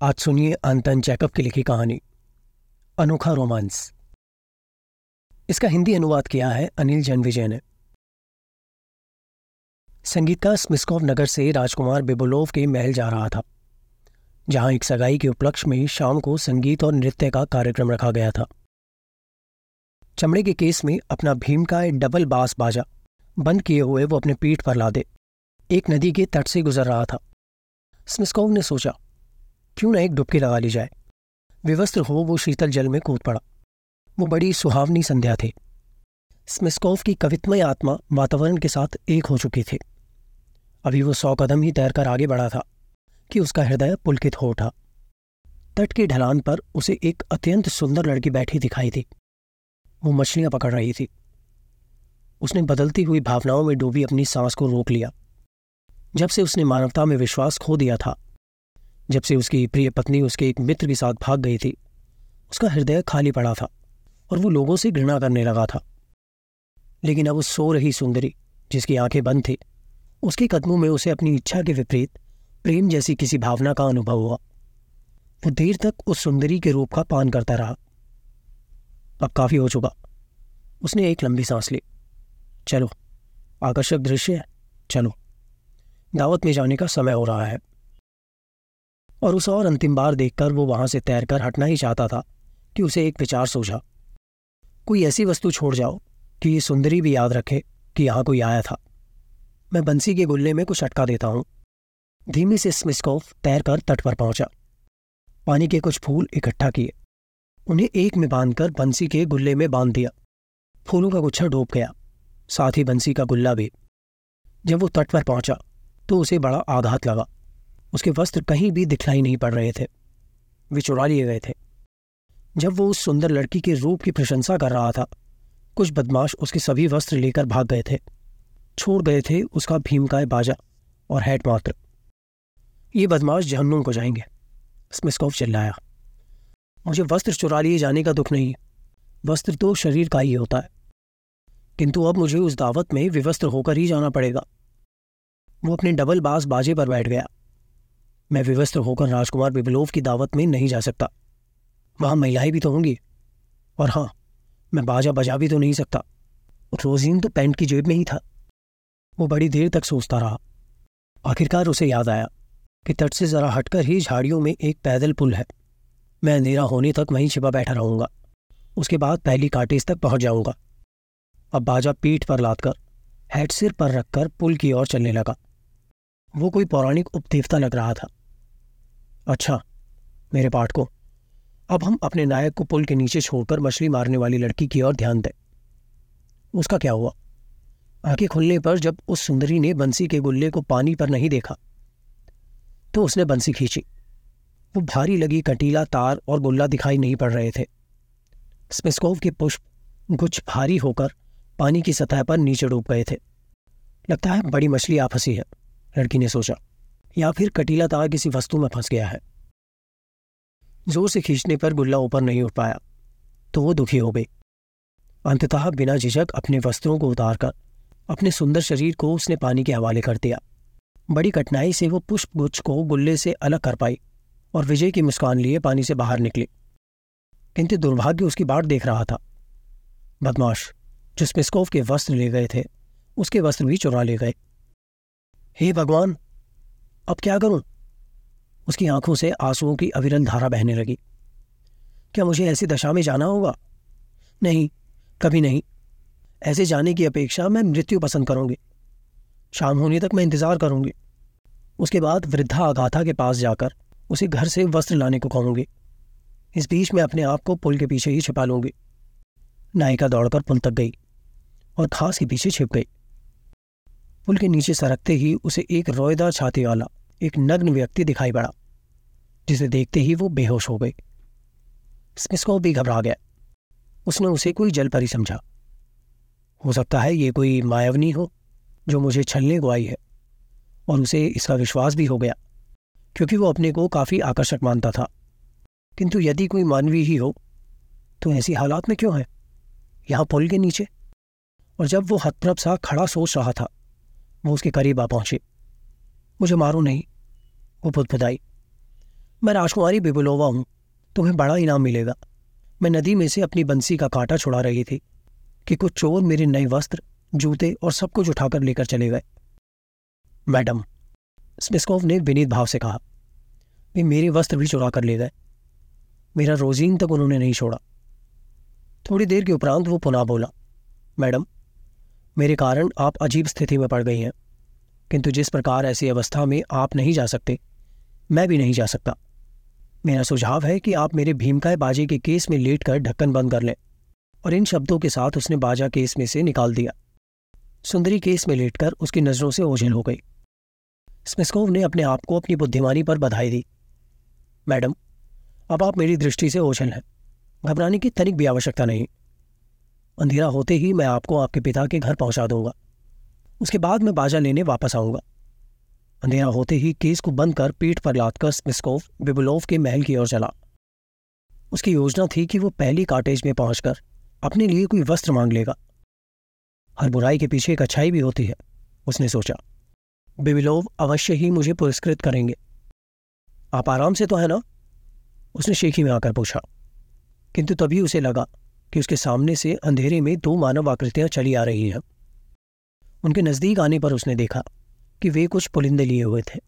आज सुनिए अंतन जैकब की लिखी कहानी, अनोखा रोमांस। इसका हिंदी अनुवाद किया है अनिल जैन विजय ने। संगीतकार स्मिस्कॉव नगर से राजकुमार बिबुलोव के महल जा रहा था, जहाँ एक सगाई के उपलक्ष्य में शाम को संगीत और नृत्य का कार्यक्रम रखा गया था। चमड़े के केस में अपना भीम का एक डबल बास बाजा बंद किए हुए वो अपने पीठ पर लादे, एक नदी के तट से गुजर रहा था। स्मिस्कोव ने सोचा क्यों न एक डुबकी लगा ली जाए। विवस्त्र हो वो शीतल जल में कूद पड़ा। वो बड़ी सुहावनी संध्या थी। स्मिस्कॉव की कवित्मय आत्मा वातावरण के साथ एक हो चुकी थी। अभी वो सौ कदम ही तैरकर आगे बढ़ा था कि उसका हृदय पुलकित हो उठा। तट की ढलान पर उसे एक अत्यंत सुंदर लड़की बैठी दिखाई थी वो मछलियाँ पकड़ रही थी। उसने बदलती हुई भावनाओं में डूबी अपनी सांस को रोक लिया। जब से उसने मानवता में विश्वास खो दिया था जब से उसकी प्रिय पत्नी उसके एक मित्र के साथ भाग गई थी, उसका हृदय खाली पड़ा था और वो लोगों से घृणा करने लगा था। लेकिन अब उस सो रही सुंदरी, जिसकी आँखें बंद थी, उसके कदमों में उसे अपनी इच्छा के विपरीत प्रेम जैसी किसी भावना का अनुभव हुआ। वो देर तक उस सुंदरी के रूप का पान करता रहा। अब काफ़ी हो चुका। उसने एक लंबी सांस ली। चलो, आकर्षक दृश्य है। चलो, दावत में जाने का समय हो रहा है। और उसे और अंतिम बार देखकर वो वहाँ से तैरकर हटना ही चाहता था कि उसे एक विचार सूझा, कोई ऐसी वस्तु छोड़ जाओ कि ये सुंदरी भी याद रखे कि यहाँ कोई आया था। मैं बंसी के गुल्ले में कुछ अटका देता हूँ। धीमे से स्मिस्कोफ तैरकर तट पर पहुँचा। पानी के कुछ फूल इकट्ठा किए। उन्हें एक में बांधकर बंसी के गुल्ले में बाँध दिया। फूलों का गुच्छा डूब गया। साथ ही बंसी का गुल्ला भी। जब वो तट पर पहुँचा तो उसे बड़ा आघात लगा। उसके वस्त्र कहीं भी दिखलाई नहीं पड़ रहे थे। वे चुरा लिए गए थे। जब वो उस सुंदर लड़की के रूप की प्रशंसा कर रहा था, कुछ बदमाश उसके सभी वस्त्र लेकर भाग गए थे। छोड़ गए थे उसका भीमकाय बाजा और हैट मात्र। ये बदमाश जहन्नुम को जाएँगे। स्मिस्कोव चिल्लाया। मुझे वस्त्र चुरा लिए जाने का दुख नहीं। वस्त्र तो शरीर का ही होता है। किंतु अब मुझे उस दावत में विवस्त्र होकर ही जाना पड़ेगा। वो अपने डबल बास बाजे पर बैठ गया। मैं विवस्त्र होकर राजकुमार बिबलोव की दावत में नहीं जा सकता। वहाँ महिलाएँ भी तो होंगी। और हाँ मैं बाजा बजा भी तो नहीं सकता। रोजीन तो पैंट की जेब में ही था। वो बड़ी देर तक सोचता रहा। आखिरकार उसे याद आया कि तट से जरा हटकर ही झाड़ियों में एक पैदल पुल है। मैं अंधेरा होने तक वहीं छिपा बैठा रहूँगा। उसके बाद पहली काटेज तक पहुँच जाऊँगा। अब बाजा पीठ पर लादकर हेड सिर पर रखकर पुल की ओर चलने लगा। वो कोई पौराणिक उपदेवता लग रहा था। अच्छा मेरे पाठ को। अब हम अपने नायक को पुल के नीचे छोड़कर मछली मारने वाली लड़की की ओर ध्यान दें। उसका क्या हुआ? आँखें खुलने पर जब उस सुंदरी ने बंसी के गुल्ले को पानी पर नहीं देखा तो उसने बंसी खींची। वो भारी लगी कटीला तार और गुल्ला दिखाई नहीं पड़ रहे थे। स्मिस्कोव के पुष्प गुच्छ भारी होकर पानी की सतह पर नीचे डूब गए थे। लगता है बड़ी मछली आ फंसी है, लड़की ने सोचा। या फिर कटीला तार किसी वस्तु में फंस गया है। ज़ोर से खींचने पर गुल्ला ऊपर नहीं उठ पाया तो वो दुखी हो गई। अंततः बिना झिझक अपने वस्त्रों को उतारकर, अपने सुंदर शरीर को उसने पानी के हवाले कर दिया। बड़ी कठिनाई से वो पुष्प गुच्छ को गुल्ले से अलग कर पाई और विजय की मुस्कान लिए पानी से बाहर निकली। किंतु दुर्भाग्य उसकी बाट देख रहा था। बदमाश जो स्पिस्कोव के वस्त्र ले गए थे, उसके वस्त्र भी चुरा ले गए। हे भगवान अब क्या करूँ? उसकी आँखों से आंसुओं की अविरल धारा बहने लगी। क्या मुझे ऐसी दशा में जाना होगा? नहीं, कभी नहीं। ऐसे जाने की अपेक्षा मैं मृत्यु पसंद करूँगी। शाम होने तक मैं इंतज़ार करूँगी। उसके बाद वृद्धा अगाथा के पास जाकर उसे घर से वस्त्र लाने को कहूँगी। इस बीच में अपने आप को पुल के पीछे ही छिपा लूँगी। नायिका दौड़कर पुल तक गई और घास के पीछे छिप गई। पुल के नीचे सरकते ही उसे एक रोयदार छाती वाला, एक नग्न व्यक्ति दिखाई पड़ा, जिसे देखते ही वो बेहोश हो गई। स्मिस्को भी घबरा गया। उसने उसे कोई जल परी समझा। हो सकता है ये कोई मायावनी हो, जो मुझे छलने को आई है, और उसे इसका विश्वास भी हो गया, क्योंकि वो अपने को काफ़ी आकर्षक मानता था। किंतु यदि कोई मानवी ही हो तो ऐसी हालात में क्यों है? यहाँ पुल के नीचे। और जब वो हतप्रभ सा खड़ा सोच रहा था वो उसके करीब आ पहुँचे। मुझे मारो नहीं, वो बुदबुदाई। मैं राजकुमारी बिबुलोवा हूँ, तुम्हें बड़ा इनाम मिलेगा। मैं नदी में से अपनी बंसी का कांटा छुड़ा रही थी कि कुछ चोर मेरे नए वस्त्र, जूते और सब कुछ उठाकर लेकर चले गए। मैडम, स्मिस्कोव ने विनीत भाव से कहा, वे मेरे वस्त्र भी चुरा कर ले गए। मेरा रोजीन तक उन्होंने नहीं छोड़ा। थोड़ी देर के उपरांत वो पुनः बोला, मैडम मेरे कारण आप अजीब स्थिति में पड़ गई हैं, किंतु जिस प्रकार ऐसी अवस्था में आप नहीं जा सकते, मैं भी नहीं जा सकता। मेरा सुझाव है कि आप मेरे भीमकाय बाजे के केस में लेट कर ढक्कन बंद कर लें, और इन शब्दों के साथ उसने बाजा केस में से निकाल दिया। सुंदरी केस में लेटकर उसकी नज़रों से ओझल हो गई। स्मिस्कोव ने अपने आप को अपनी बुद्धिमानी पर बधाई दी। मैडम, अब आप मेरी दृष्टि से ओझल हैं। घबराने की तनिक भी आवश्यकता नहीं। अंधेरा होते ही मैं आपको आपके पिता के घर पहुँचा दूँगा। उसके बाद मैं बाजा लेने वापस आऊँगा। अंधेरा होते ही केस को बंद कर पीठ पर लादकर स्मिस्कोव बिबुलोव के महल की ओर चला। उसकी योजना थी कि वो पहली काटेज में पहुंचकर अपने लिए कोई वस्त्र मांग लेगा। हर बुराई के पीछे एक अच्छाई भी होती है, उसने सोचा। बिबिलोव अवश्य ही मुझे पुरस्कृत करेंगे। आप आराम से तो है ना? उसने शेखी में आकर पूछा। किंतु तभी उसे लगा कि उसके सामने से अंधेरे में दो मानव आकृतियाँ चली आ रही हैं। उनके नज़दीक आने पर उसने देखा कि वे कुछ पुलिंदे लिए हुए थे।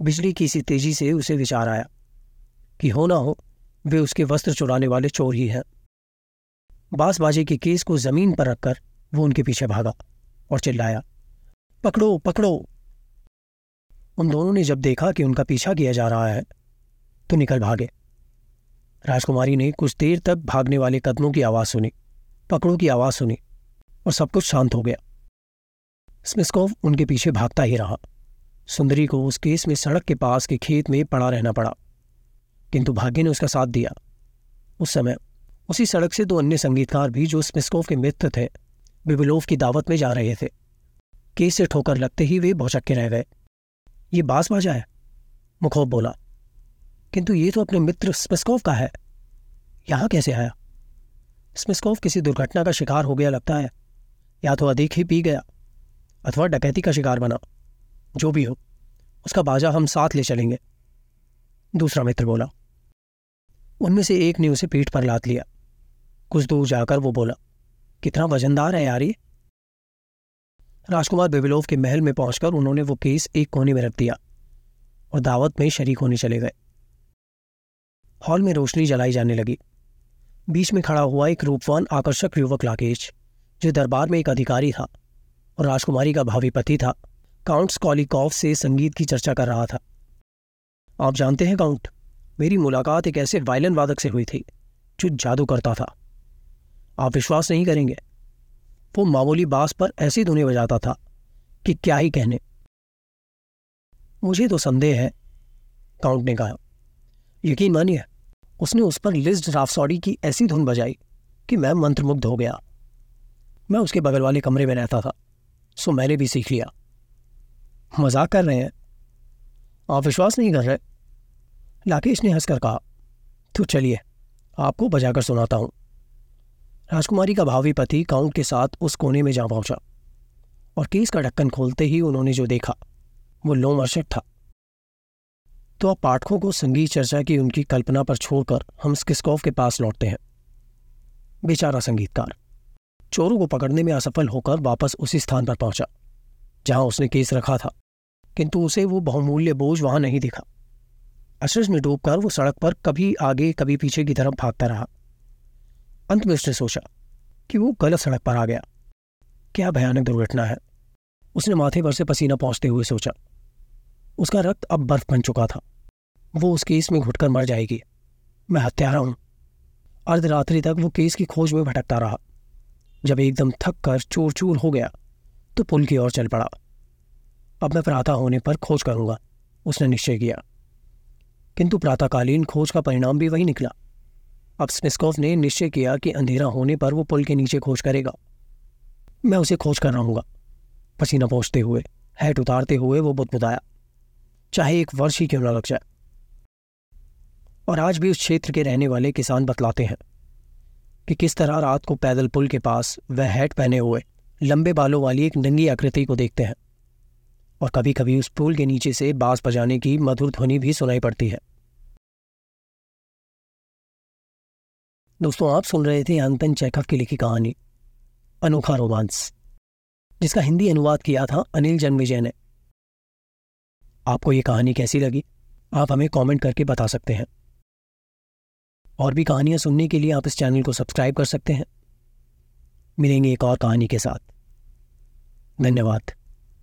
बिजली की सी तेज़ी से उसे विचार आया कि हो ना हो, वे उसके वस्त्र चुराने वाले चोर ही हैं। बाजे के केस को ज़मीन पर रखकर वो उनके पीछे भागा और चिल्लाया, पकड़ो पकड़ो! उन दोनों ने जब देखा कि उनका पीछा किया जा रहा है तो निकल भागे। राजकुमारी ने कुछ देर तक भागने वाले कदमों की आवाज़ सुनी, पकड़ों की आवाज़ सुनी और सब कुछ शांत हो गया। स्मिस्कोव उनके पीछे भागता ही रहा। सुंदरी को उस केस में सड़क के पास के खेत में पड़ा रहना पड़ा, किंतु भाग्य ने उसका साथ दिया। उस समय उसी सड़क से दो अन्य संगीतकार भी जो स्मिस्कोव के मित्र थे, बिबिलोव की दावत में जा रहे थे। केस से ठोकर लगते ही वे भौचक के रह गए। ये बास बाजा है मुखोब बोला। किंतु ये तो अपने मित्र स्मिस्कोव का है। यहाँ कैसे आया? स्मिस्कोव किसी दुर्घटना का शिकार हो गया लगता है, या तो अधिक ही पी गया, अथवा डकैती का शिकार बना, जो भी हो, उसका बाजा हम साथ ले चलेंगे। दूसरा मित्र बोला, उनमें से एक ने उसे पीठ पर लात लिया। कुछ दूर जाकर वो बोला, कितना वजनदार है यार ये। राजकुमार बेबिलोव के महल में पहुंचकर उन्होंने वो केस एक कोने में रख दिया और दावत में शरीक होने चले गए। हॉल में रोशनी जलाई जाने लगी। बीच में खड़ा हुआ एक रूपवान, आकर्षक युवक लाकेश जो दरबार में एक अधिकारी था और राजकुमारी का भावी पति था काउंट स्कॉलिकॉफ से संगीत की चर्चा कर रहा था। आप जानते हैं काउंट, मेरी मुलाकात एक ऐसे वायलन वादक से हुई थी, जो जादू करता था। आप विश्वास नहीं करेंगे, वो मामूली बास पर ऐसी धुनें बजाता था कि क्या ही कहने। मुझे तो संदेह है, काउंट ने कहा। यकीन मानिए, उसने उस पर लिस्ट राफसौड़ी की ऐसी धुन बजाई कि मैं मंत्रमुग्ध हो गया। मैं उसके बगल वाले कमरे में रहता था, सो मैंने भी सीख लिया। मज़ाक कर रहे हैं। आप विश्वास नहीं कर रहे? राकेश ने हंसकर कहा तो चलिए, आपको बजाकर सुनाता हूँ। राजकुमारी का भावी पति काउंट के साथ उस कोने में जा पहुँचा और केस का ढक्कन खोलते ही उन्होंने जो देखा, वो लोमर्शक था। तो आप पाठकों को संगीत चर्चा की उनकी कल्पना पर छोड़कर हम स्किस्कॉफ के पास लौटते हैं। बेचारा संगीतकार, चोरों को पकड़ने में असफल होकर वापस उसी स्थान पर पहुँचा, जहाँ उसने केस रखा था, किंतु उसे वो बहुमूल्य बोझ वहाँ नहीं दिखा। अचरज में डूबकर वो सड़क पर कभी आगे, कभी पीछे की तरफ़ भागता रहा। अंत में उसने सोचा कि वो गलत सड़क पर आ गया। क्या भयानक दुर्घटना है। उसने माथे पर से पसीना पहुँचते हुए सोचा। उसका रक्त अब बर्फ़ बन चुका था। वो उस केस में घुटकर मर जाएगी। मैं हत्यारा हूँ। अर्धरात्रि तक वो केस की खोज में भटकता रहा। जब एकदम थक कर चूर चूर हो गया तो पुल की ओर चल पड़ा। अब मैं प्रातः होने पर खोज करूँगा। उसने निश्चय किया। किंतु प्रातःकालीन खोज का परिणाम भी वही निकला। अब स्मिस्कोव ने निश्चय किया कि अंधेरा होने पर वो पुल के नीचे खोज करेगा। मैं उसे खोज कर रहूँगा। पसीना पहुँचते हुए, हैट उतारते हुए वो बुदबुदाया। चाहे एक वर्ष ही क्यों ना लग जाए। और आज भी उस क्षेत्र के रहने वाले किसान बतलाते हैं कि किस तरह रात को पैदल पुल के पास वह हैट पहने हुए लंबे बालों वाली एक नंगी आकृति को देखते हैं और कभी कभी उस पुल के नीचे से बाँस बजाने की मधुर ध्वनि भी सुनाई पड़ती है। दोस्तों, आप सुन रहे थे अंतन चैखव की लिखी कहानी, अनोखा रोमांस, जिसका हिंदी अनुवाद किया था अनिल जन्मविजय ने। आपको ये कहानी कैसी लगी? आप हमें कमेंट करके बता सकते हैं। और भी कहानियाँ सुनने के लिए आप इस चैनल को सब्सक्राइब कर सकते हैं। मिलेंगे एक और कहानी के साथ। धन्यवाद।